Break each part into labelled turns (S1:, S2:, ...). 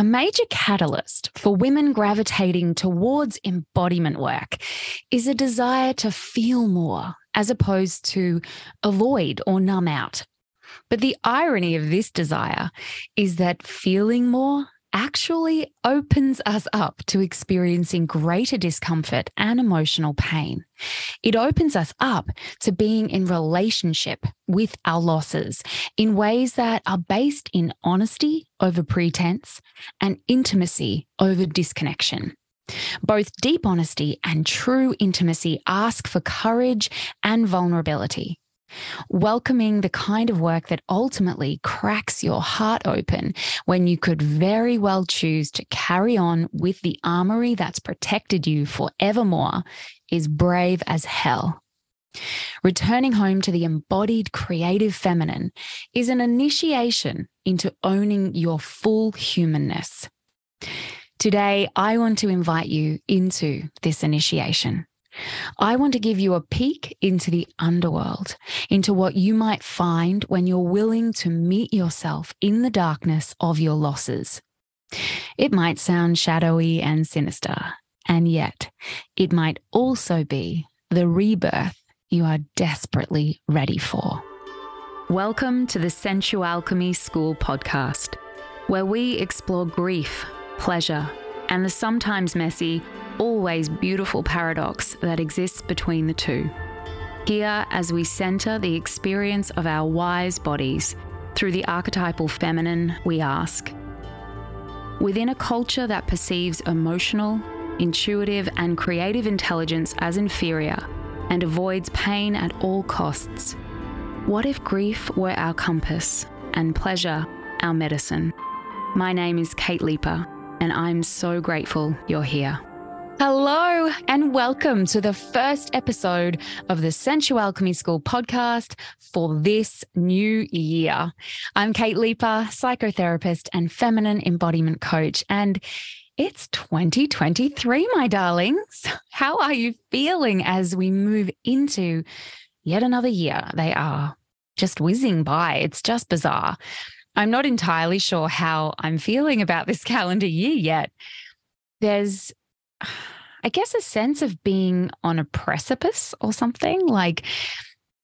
S1: A major catalyst for women gravitating towards embodiment work is a desire to feel more as opposed to avoid or numb out. But the irony of this desire is that feeling more actually opens us up to experiencing greater discomfort and emotional pain. It opens us up to being in relationship with our losses in ways that are based in honesty over pretense and intimacy over disconnection. Both deep honesty and true intimacy ask for courage and vulnerability welcoming the kind of work that ultimately cracks your heart open when you could very well choose to carry on with the armory that's protected you forevermore is brave as hell. Returning home to the embodied creative feminine is an initiation into owning your full humanness. Today, I want to invite you into this initiation. I want to give you a peek into the underworld, into what you might find when you're willing to meet yourself in the darkness of your losses. It might sound shadowy and sinister, and yet it might also be the rebirth you are desperately ready for. Welcome to the SensuAlchemy School podcast, where we explore grief, pleasure, and the sometimes messy always beautiful paradox that exists between the two. Here, as we center the experience of our wise bodies through the archetypal feminine, we ask Within a culture that perceives emotional, intuitive, and creative intelligence as inferior and avoids pain at all costs, what if grief were our compass and pleasure our medicine? My name is Kate Leiper, and I'm so grateful you're here. Hello, and welcome to the first episode of the Sensual SensuAlchemy School podcast for this new year. I'm Kate Leiper, psychotherapist and feminine embodiment coach, and it's 2023, my darlings. How are you feeling as we move into yet another year? They are just whizzing by. It's just bizarre. I'm not entirely sure how I'm feeling about this calendar year yet. There's I guess, a sense of being on a precipice or something. Like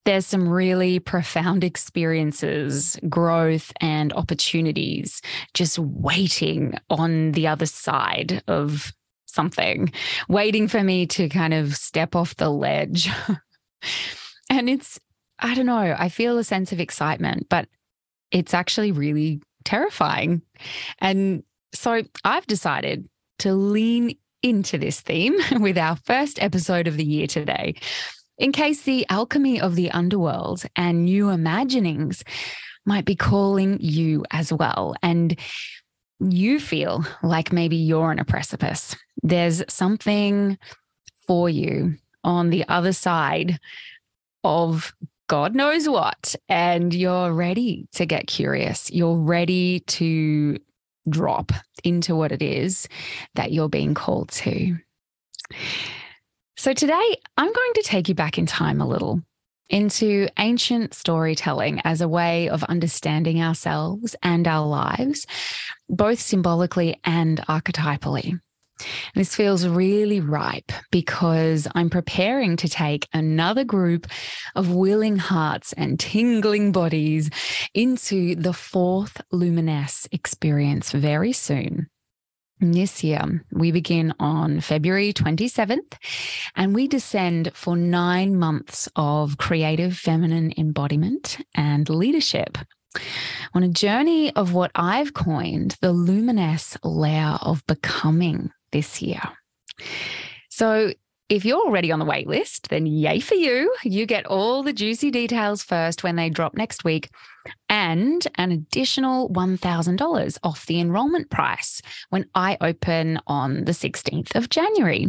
S1: there's some really profound experiences, growth, and opportunities just waiting on the other side of something, waiting for me to kind of step off the ledge. and it's, I don't know, I feel a sense of excitement, but it's actually really terrifying. And so I've decided to lean into this theme with our first episode of the year today. In case the alchemy of the underworld and new imaginings might be calling you as well. And you feel like maybe you're on a precipice. There's something for you on the other side of God knows what. And you're ready to get curious. You're ready to drop into what it is that you're being called to. So, today I'm going to take you back in time a little into ancient storytelling as a way of understanding ourselves and our lives, both symbolically and archetypally. This feels really ripe because I'm preparing to take another group of willing hearts and tingling bodies into the fourth Luminesse experience very soon. This year, we begin on February 27th and we descend for nine months of creative feminine embodiment and leadership on a journey of what I've coined the Luminess lair of becoming this year. So, if you're already on the wait list, then yay for you. You get all the juicy details first when they drop next week and an additional $1,000 off the enrollment price when I open on the 16th of January.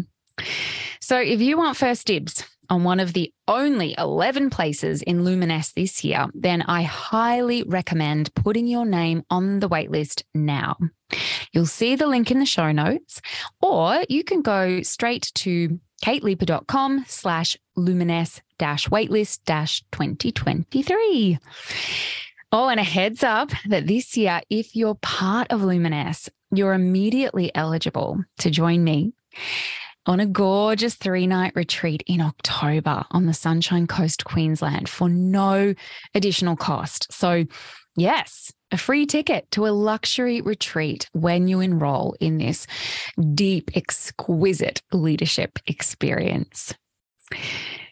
S1: So if you want first dibs on one of the only 11 places in Luminess this year, then I highly recommend putting your name on the waitlist now. You'll see the link in the show notes, or you can go straight to kateleiper.com slash luminess dash waitlist dash 2023. Oh, and a heads up that this year, if you're part of Luminess, you're immediately eligible to join me on a gorgeous three night retreat in October on the Sunshine Coast, Queensland for no additional cost. So, yes, a free ticket to a luxury retreat when you enroll in this deep, exquisite leadership experience.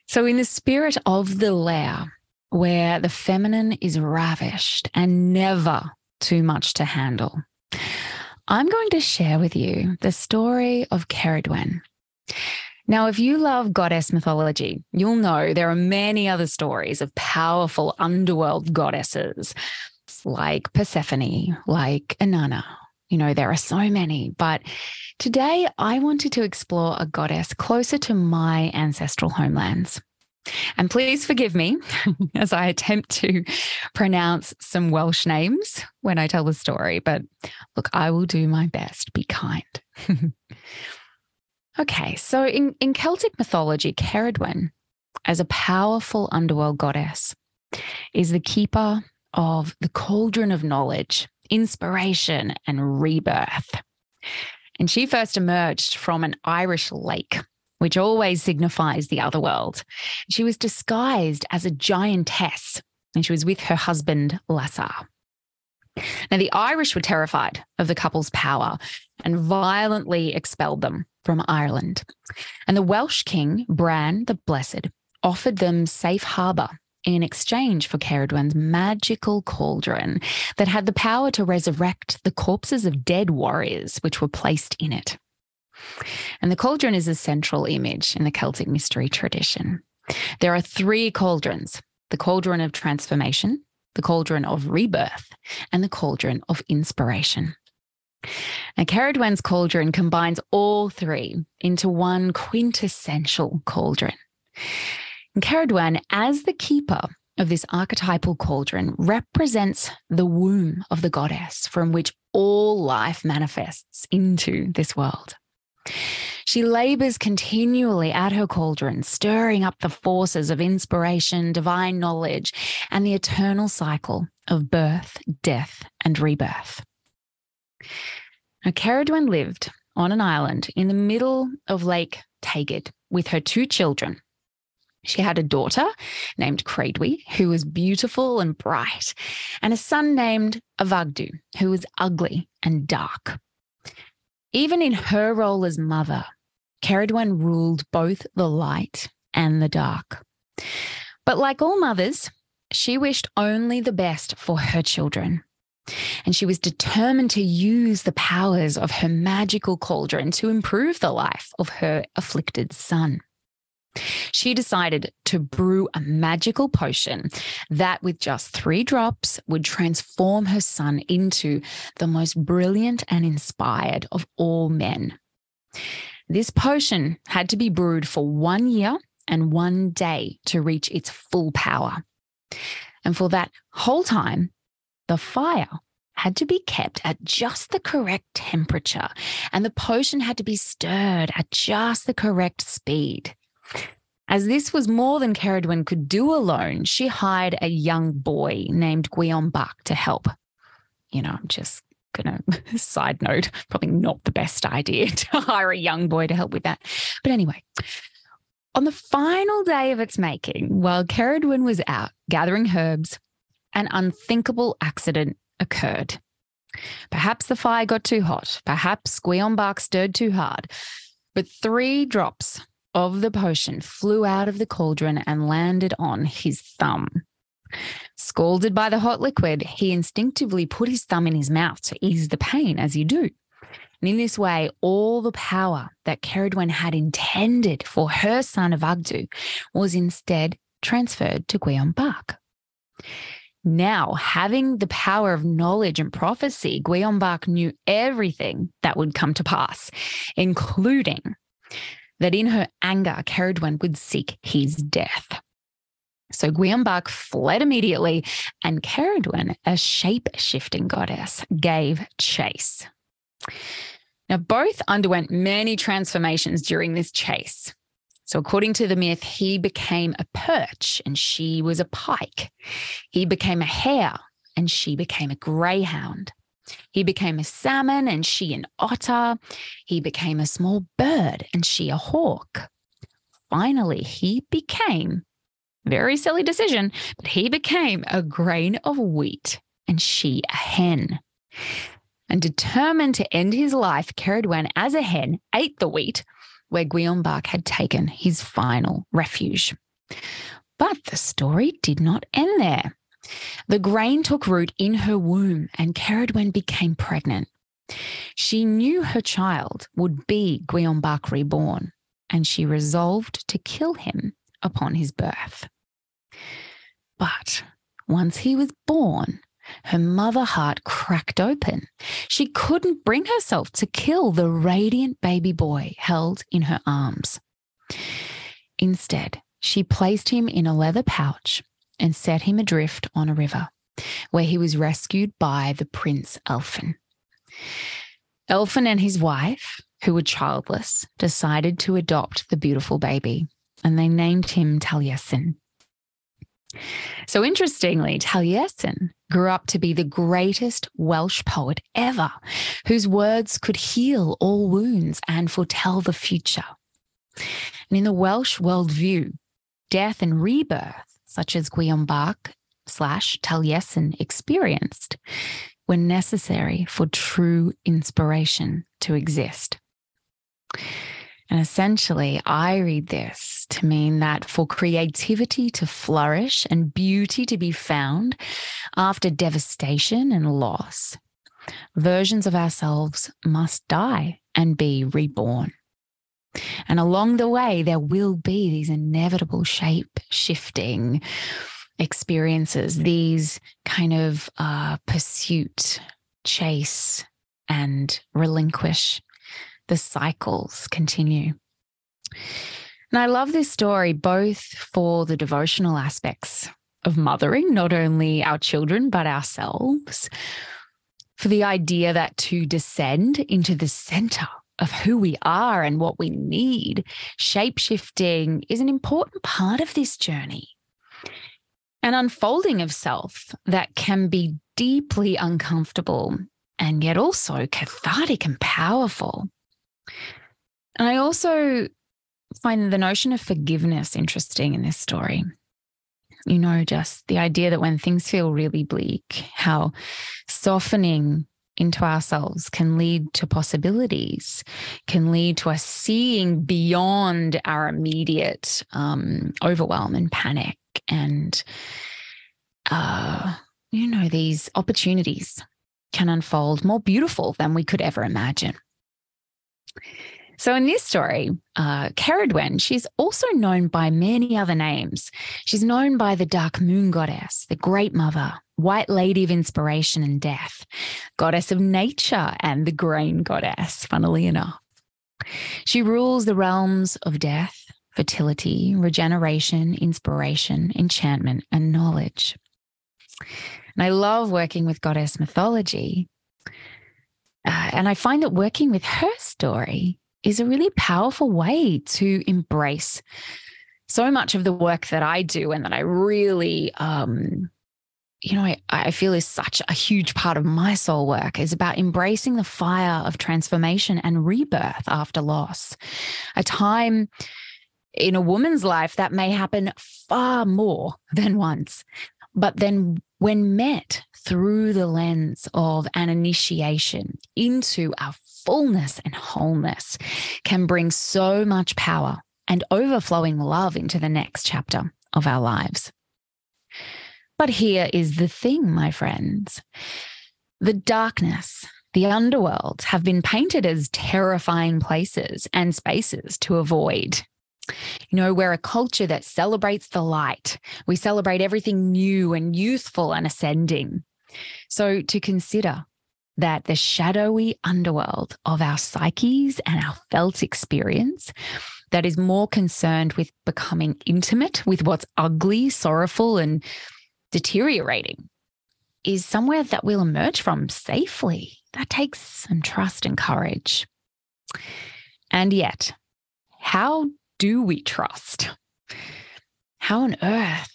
S1: So, in the spirit of the lair, where the feminine is ravished and never too much to handle, I'm going to share with you the story of Cerridwen. Now, if you love goddess mythology, you'll know there are many other stories of powerful underworld goddesses like Persephone, like Inanna. You know, there are so many, but today I wanted to explore a goddess closer to my ancestral homelands. And please forgive me as I attempt to pronounce some Welsh names when I tell the story, but look, I will do my best. Be kind. okay, so in, in Celtic mythology, Cerridwen, as a powerful underworld goddess, is the keeper of the cauldron of knowledge, inspiration, and rebirth. And she first emerged from an Irish lake which always signifies the other world. She was disguised as a giantess and she was with her husband, Llasar. Now, the Irish were terrified of the couple's power and violently expelled them from Ireland. And the Welsh king, Bran the Blessed, offered them safe harbour in exchange for Cerridwen's magical cauldron that had the power to resurrect the corpses of dead warriors which were placed in it. And the cauldron is a central image in the Celtic mystery tradition. There are three cauldrons the cauldron of transformation, the cauldron of rebirth, and the cauldron of inspiration. Now, Cerridwen's cauldron combines all three into one quintessential cauldron. And Cerridwen, as the keeper of this archetypal cauldron, represents the womb of the goddess from which all life manifests into this world. She labors continually at her cauldron, stirring up the forces of inspiration, divine knowledge, and the eternal cycle of birth, death, and rebirth. Now, Cerridwen lived on an island in the middle of Lake Tegid with her two children. She had a daughter named Creirwy, who was beautiful and bright, and a son named Afagddu, who was ugly and dark. Even in her role as mother, Cerridwen ruled both the light and the dark. But like all mothers, she wished only the best for her children. And she was determined to use the powers of her magical cauldron to improve the life of her afflicted son. She decided to brew a magical potion that, with just three drops, would transform her son into the most brilliant and inspired of all men. This potion had to be brewed for one year and one day to reach its full power. And for that whole time, the fire had to be kept at just the correct temperature, and the potion had to be stirred at just the correct speed. As this was more than Cerridwen could do alone, she hired a young boy named Gwion Bach to help. You know, I'm just gonna side note, probably not the best idea to hire a young boy to help with that. But anyway, on the final day of its making, while Cerridwen was out gathering herbs, an unthinkable accident occurred. Perhaps the fire got too hot, perhaps Gwion Bach stirred too hard, but three drops of the potion flew out of the cauldron and landed on his thumb. Scalded by the hot liquid, he instinctively put his thumb in his mouth to ease the pain, as you do. And in this way, all the power that Cerridwen had intended for her son Afagddu was instead transferred to Gwion Bach. Now, having the power of knowledge and prophecy, Gwion Bach knew everything that would come to pass, including that in her anger, Cerridwen would seek his death. So Gwion Bach fled immediately, and Cerridwen, a shape shifting goddess, gave chase. Now, both underwent many transformations during this chase. So, according to the myth, he became a perch and she was a pike. He became a hare and she became a greyhound. He became a salmon and she an otter. He became a small bird and she a hawk. Finally, he became, very silly decision, but he became a grain of wheat and she a hen. And determined to end his life, Cerridwen, as a hen, ate the wheat where Guillaume Gwion had taken his final refuge. But the story did not end there. The grain took root in her womb, and Cerridwen became pregnant. She knew her child would be Gwion reborn, and she resolved to kill him upon his birth. But once he was born, her mother heart cracked open. She couldn't bring herself to kill the radiant baby boy held in her arms. Instead, she placed him in a leather pouch and set him adrift on a river, where he was rescued by the Prince Elphin. Elphin and his wife, who were childless, decided to adopt the beautiful baby, and they named him Taliesin. So interestingly, Taliesin grew up to be the greatest Welsh poet ever, whose words could heal all wounds and foretell the future. And in the Welsh worldview, death and rebirth, such as Gwion Bach slash Taliesin experienced, were necessary for true inspiration to exist. And essentially, I read this to mean that for creativity to flourish and beauty to be found after devastation and loss, versions of ourselves must die and be reborn. And along the way, there will be these inevitable shape shifting experiences, these kind of uh, pursuit, chase, and relinquish the cycles continue. And I love this story both for the devotional aspects of mothering, not only our children, but ourselves, for the idea that to descend into the center of who we are and what we need, shapeshifting is an important part of this journey. An unfolding of self that can be deeply uncomfortable and yet also cathartic and powerful. And I also find the notion of forgiveness interesting in this story. You know, just the idea that when things feel really bleak, how softening into ourselves can lead to possibilities, can lead to us seeing beyond our immediate um, overwhelm and panic and, uh, you know, these opportunities can unfold more beautiful than we could ever imagine. So in this story, uh, Cerridwen, she's also known by many other names. She's known by the Dark Moon Goddess, the Great Mother, White Lady of Inspiration and Death, Goddess of Nature, and the Grain Goddess, funnily enough. She rules the realms of death, fertility, regeneration, inspiration, enchantment, and knowledge. And I love working with goddess mythology. Uh, and I find that working with her story is a really powerful way to embrace so much of the work that I do and that I really, um, you know, I, I feel is such a huge part of my soul work is about embracing the fire of transformation and rebirth after loss. A time in a woman's life that may happen far more than once. But then, when met through the lens of an initiation into our fullness and wholeness can bring so much power and overflowing love into the next chapter of our lives. But here is the thing, my friends the darkness, the underworld have been painted as terrifying places and spaces to avoid. You know, we're a culture that celebrates the light. We celebrate everything new and youthful and ascending. So, to consider that the shadowy underworld of our psyches and our felt experience that is more concerned with becoming intimate with what's ugly, sorrowful, and deteriorating is somewhere that we'll emerge from safely. That takes some trust and courage. And yet, how do we trust? How on earth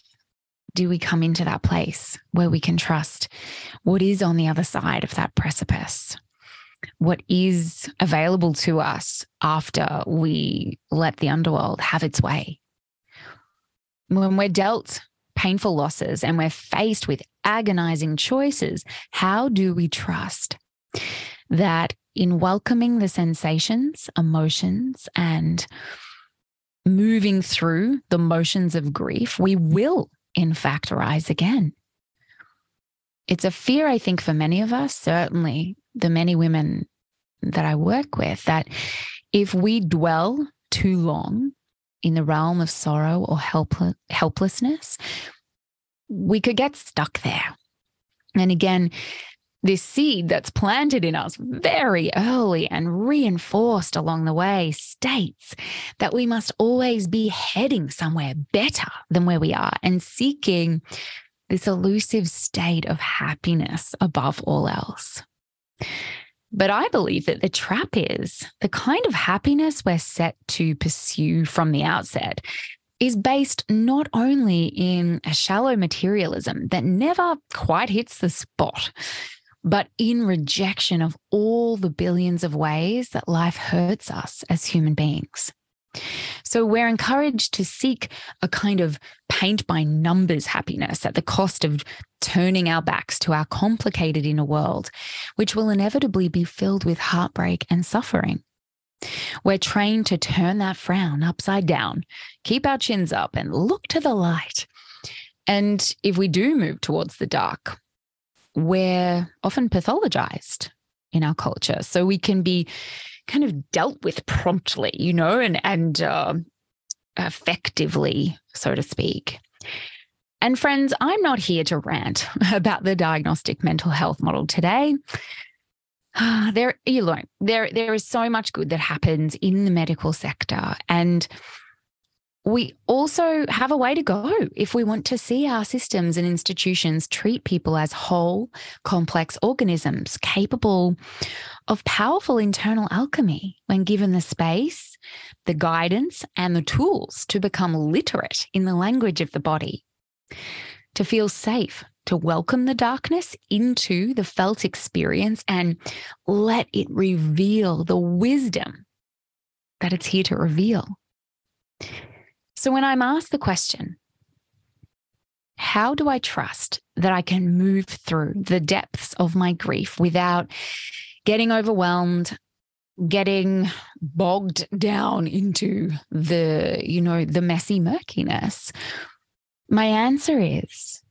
S1: do we come into that place where we can trust what is on the other side of that precipice? What is available to us after we let the underworld have its way? When we're dealt painful losses and we're faced with agonizing choices, how do we trust that in welcoming the sensations, emotions, and moving through the motions of grief, we will, in fact, rise again? It's a fear, I think, for many of us, certainly the many women that I work with, that if we dwell too long in the realm of sorrow or help- helplessness, we could get stuck there. And again, this seed that's planted in us very early and reinforced along the way states that we must always be heading somewhere better than where we are and seeking this elusive state of happiness above all else. But I believe that the trap is the kind of happiness we're set to pursue from the outset is based not only in a shallow materialism that never quite hits the spot, but in rejection of all the billions of ways that life hurts us as human beings. So we're encouraged to seek a kind of paint by numbers happiness at the cost of turning our backs to our complicated inner world, which will inevitably be filled with heartbreak and suffering. We're trained to turn that frown upside down, keep our chins up, and look to the light. And if we do move towards the dark, we're often pathologized in our culture. So we can be kind of dealt with promptly, you know, and and uh, effectively, so to speak. And friends, I'm not here to rant about the diagnostic mental health model today. there, you know, there there is so much good that happens in the medical sector, and we also have a way to go if we want to see our systems and institutions treat people as whole, complex organisms capable of powerful internal alchemy when given the space, the guidance, and the tools to become literate in the language of the body, to feel safe, to welcome the darkness into the felt experience and let it reveal the wisdom that it's here to reveal. So when I'm asked the question, how do I trust that I can move through the depths of my grief without getting overwhelmed, getting bogged down into the, you know, the messy murkiness? My answer is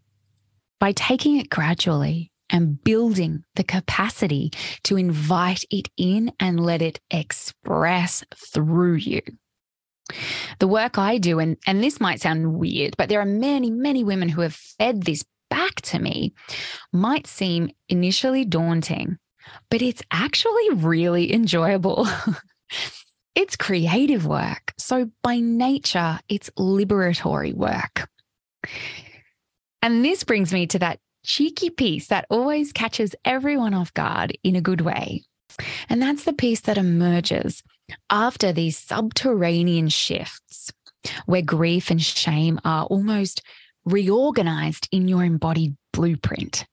S1: by taking it gradually and building the capacity to invite it in and let it express through you. The work I do, and, and this might sound weird, but there are many, many women who have fed this back to me, might seem initially daunting, but it's actually really enjoyable. it's creative work. So, by nature, it's liberatory work. And this brings me to that cheeky piece that always catches everyone off guard in a good way. And that's the piece that emerges after these subterranean shifts where grief and shame are almost reorganized in your embodied blueprint.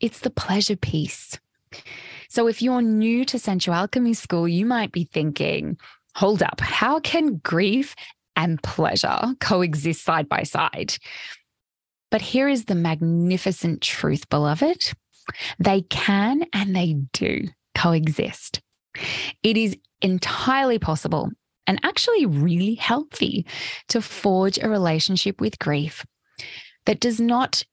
S1: It's the pleasure piece. So if you're new to SensuAlchemy School, you might be thinking, hold up, how can grief and pleasure coexist side by side? But here is the magnificent truth, beloved. They can and they do coexist. It is entirely possible and actually really healthy to forge a relationship with grief that does not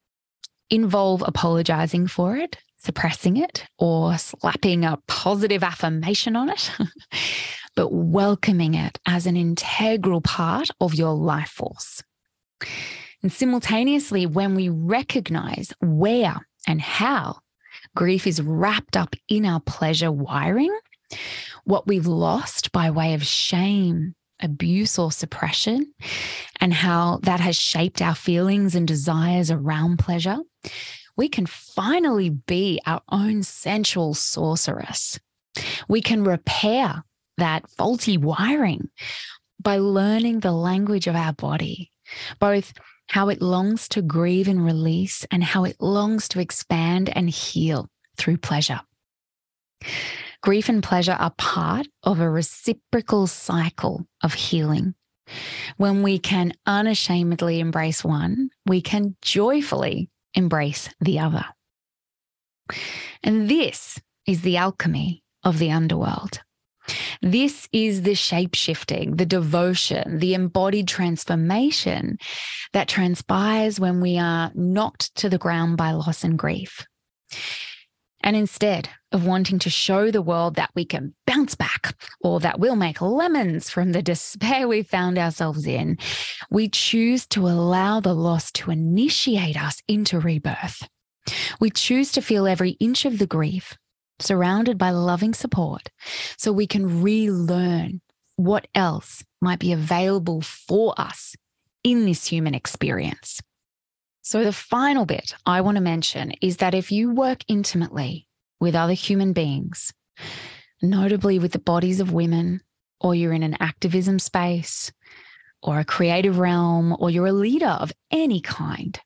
S1: involve apologizing for it, suppressing it, or slapping a positive affirmation on it, but welcoming it as an integral part of your life force. And simultaneously, when we recognize where and how grief is wrapped up in our pleasure wiring, what we've lost by way of shame, abuse, or suppression, and how that has shaped our feelings and desires around pleasure, we can finally be our own sensual sorceress. We can repair that faulty wiring by learning the language of our body, both how it longs to grieve and release, and how it longs to expand and heal through pleasure. Grief and pleasure are part of a reciprocal cycle of healing. When we can unashamedly embrace one, we can joyfully embrace the other. And this is the alchemy of the underworld. This is the shape shifting, the devotion, the embodied transformation that transpires when we are knocked to the ground by loss and grief. And instead of wanting to show the world that we can bounce back or that we'll make lemons from the despair we found ourselves in, we choose to allow the loss to initiate us into rebirth. We choose to feel every inch of the grief, surrounded by loving support, so we can relearn what else might be available for us in this human experience. So, the final bit I want to mention is that if you work intimately with other human beings, notably with the bodies of women, or you're in an activism space, or a creative realm, or you're a leader of any kind,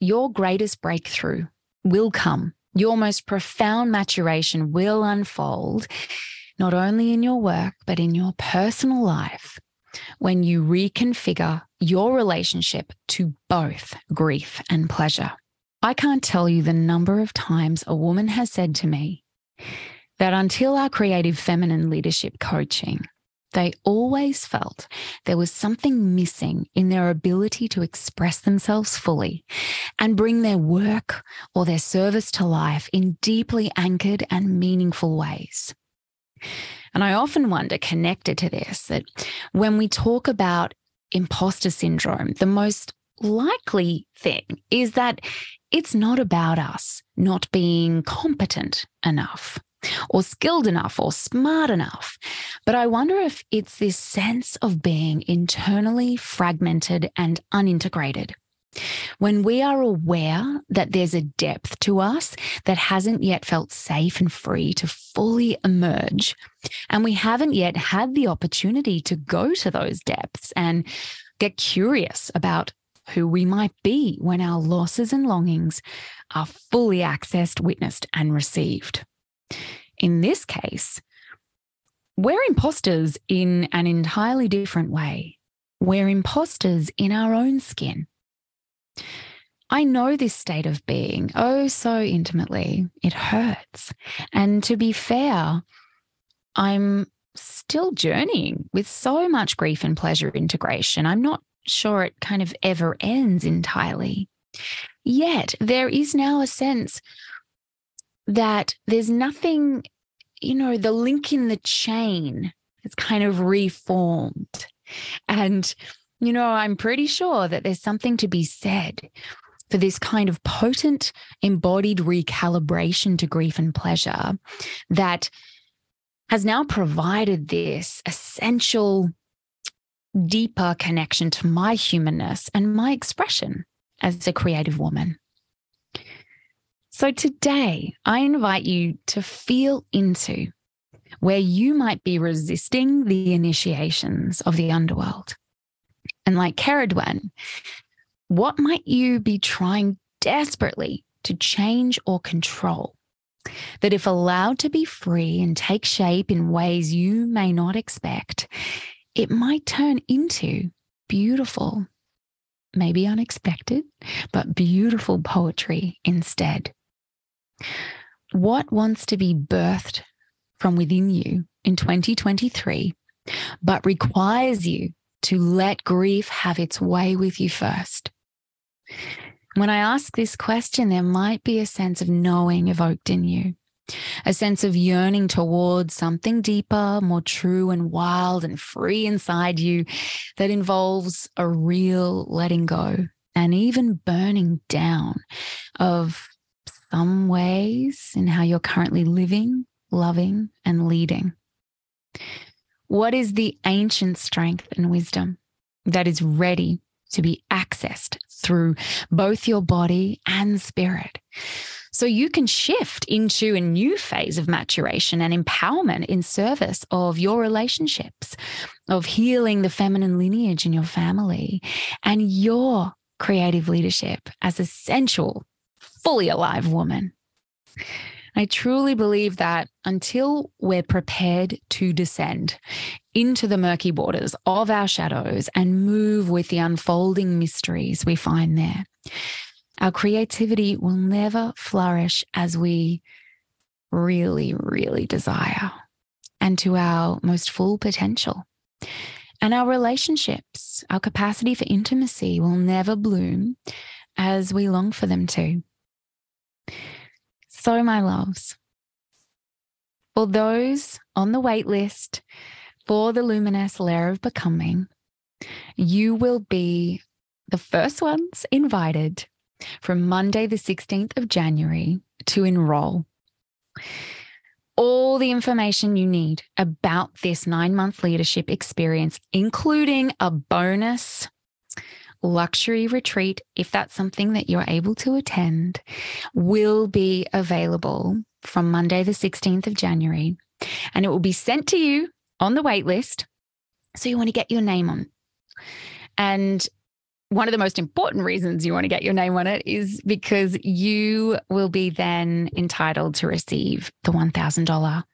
S1: your greatest breakthrough will come. Your most profound maturation will unfold, not only in your work, but in your personal life when you reconfigure your relationship to both grief and pleasure. I can't tell you the number of times a woman has said to me that until our creative feminine leadership coaching, they always felt there was something missing in their ability to express themselves fully and bring their work or their service to life in deeply anchored and meaningful ways. And I often wonder, connected to this, that when we talk about imposter syndrome, the most likely thing is that it's not about us not being competent enough or skilled enough or smart enough. But I wonder if it's this sense of being internally fragmented and unintegrated. When we are aware that there's a depth to us that hasn't yet felt safe and free to fully emerge, and we haven't yet had the opportunity to go to those depths and get curious about who we might be when our losses and longings are fully accessed, witnessed, and received. In this case, we're imposters in an entirely different way. We're imposters in our own skin. I know this state of being oh so intimately. It hurts. And to be fair, I'm still journeying with so much grief and pleasure integration. I'm not sure it kind of ever ends entirely. Yet there is now a sense that there's nothing, you know, the link in the chain is kind of reformed. And you know, I'm pretty sure that there's something to be said for this kind of potent embodied recalibration to grief and pleasure that has now provided this essential, deeper connection to my humanness and my expression as a creative woman. So today, I invite you to feel into where you might be resisting the initiations of the underworld and like Cerridwen, what might you be trying desperately to change or control? That, if allowed to be free and take shape in ways you may not expect, it might turn into beautiful, maybe unexpected, but beautiful poetry instead. What wants to be birthed from within you in 2023, but requires you to let grief have its way with you first. When I ask this question, there might be a sense of knowing evoked in you, a sense of yearning towards something deeper, more true and wild and free inside you that involves a real letting go and even burning down of some ways in how you're currently living, loving, and leading. What is the ancient strength and wisdom that is ready to be accessed through both your body and spirit so you can shift into a new phase of maturation and empowerment in service of your relationships, of healing the feminine lineage in your family, and your creative leadership as essential, fully alive woman. I truly believe that until we're prepared to descend into the murky waters of our shadows and move with the unfolding mysteries we find there, our creativity will never flourish as we really, really desire and to our most full potential. And our relationships, our capacity for intimacy will never bloom as we long for them to. So, my loves, for those on the wait list for the Luminess Lair of Becoming, you will be the first ones invited from Monday, the 16th of January, to enroll. All the information you need about this nine month leadership experience, including a bonus luxury retreat, if that's something that you're able to attend, will be available from Monday, the 16th of January. And it will be sent to you on the wait list. So you want to get your name on. And one of the most important reasons you want to get your name on it is because you will be then entitled to receive the $1,000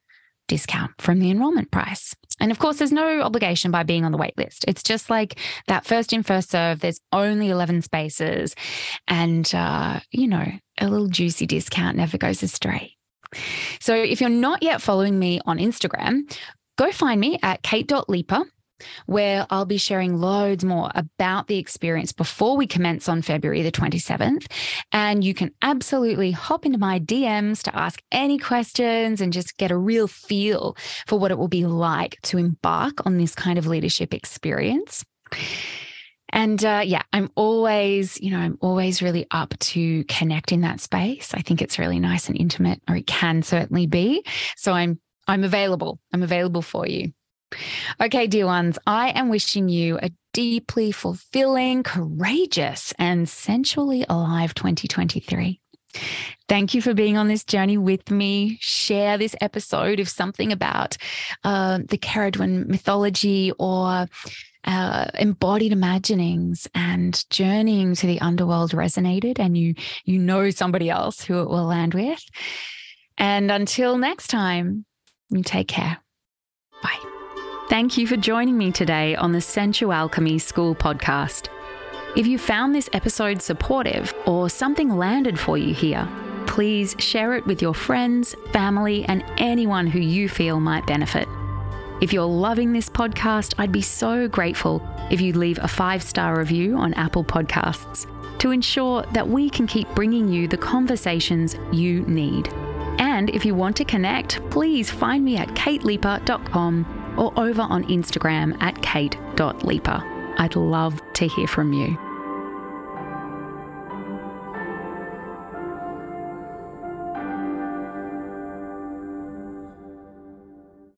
S1: discount from the enrollment price. And of course, there's no obligation by being on the wait list. It's just like that first in, first serve. There's only 11 spaces. And, uh, you know, a little juicy discount never goes astray. So if you're not yet following me on Instagram, go find me at kate.leiper where I'll be sharing loads more about the experience before we commence on February the 27th. And you can absolutely hop into my DMs to ask any questions and just get a real feel for what it will be like to embark on this kind of leadership experience. And uh, yeah, I'm always, you know, I'm always really up to connect in that space. I think it's really nice and intimate, or it can certainly be. So I'm I'm available. I'm available for you. Okay, dear ones, I am wishing you a deeply fulfilling, courageous, and sensually alive 2023. Thank you for being on this journey with me. Share this episode if something about uh, the Cerridwen mythology or uh, embodied imaginings and journeying to the underworld resonated, and you you know somebody else who it will land with. And until next time, you take care. Thank you for joining me today on the SensuAlchemy School podcast. If you found this episode supportive or something landed for you here, please share it with your friends, family, and anyone who you feel might benefit. If you're loving this podcast, I'd be so grateful if you'd leave a five star review on Apple Podcasts to ensure that we can keep bringing you the conversations you need. And if you want to connect, please find me at kateleiper.com or over on Instagram at kate.leiper. I'd love to hear from you.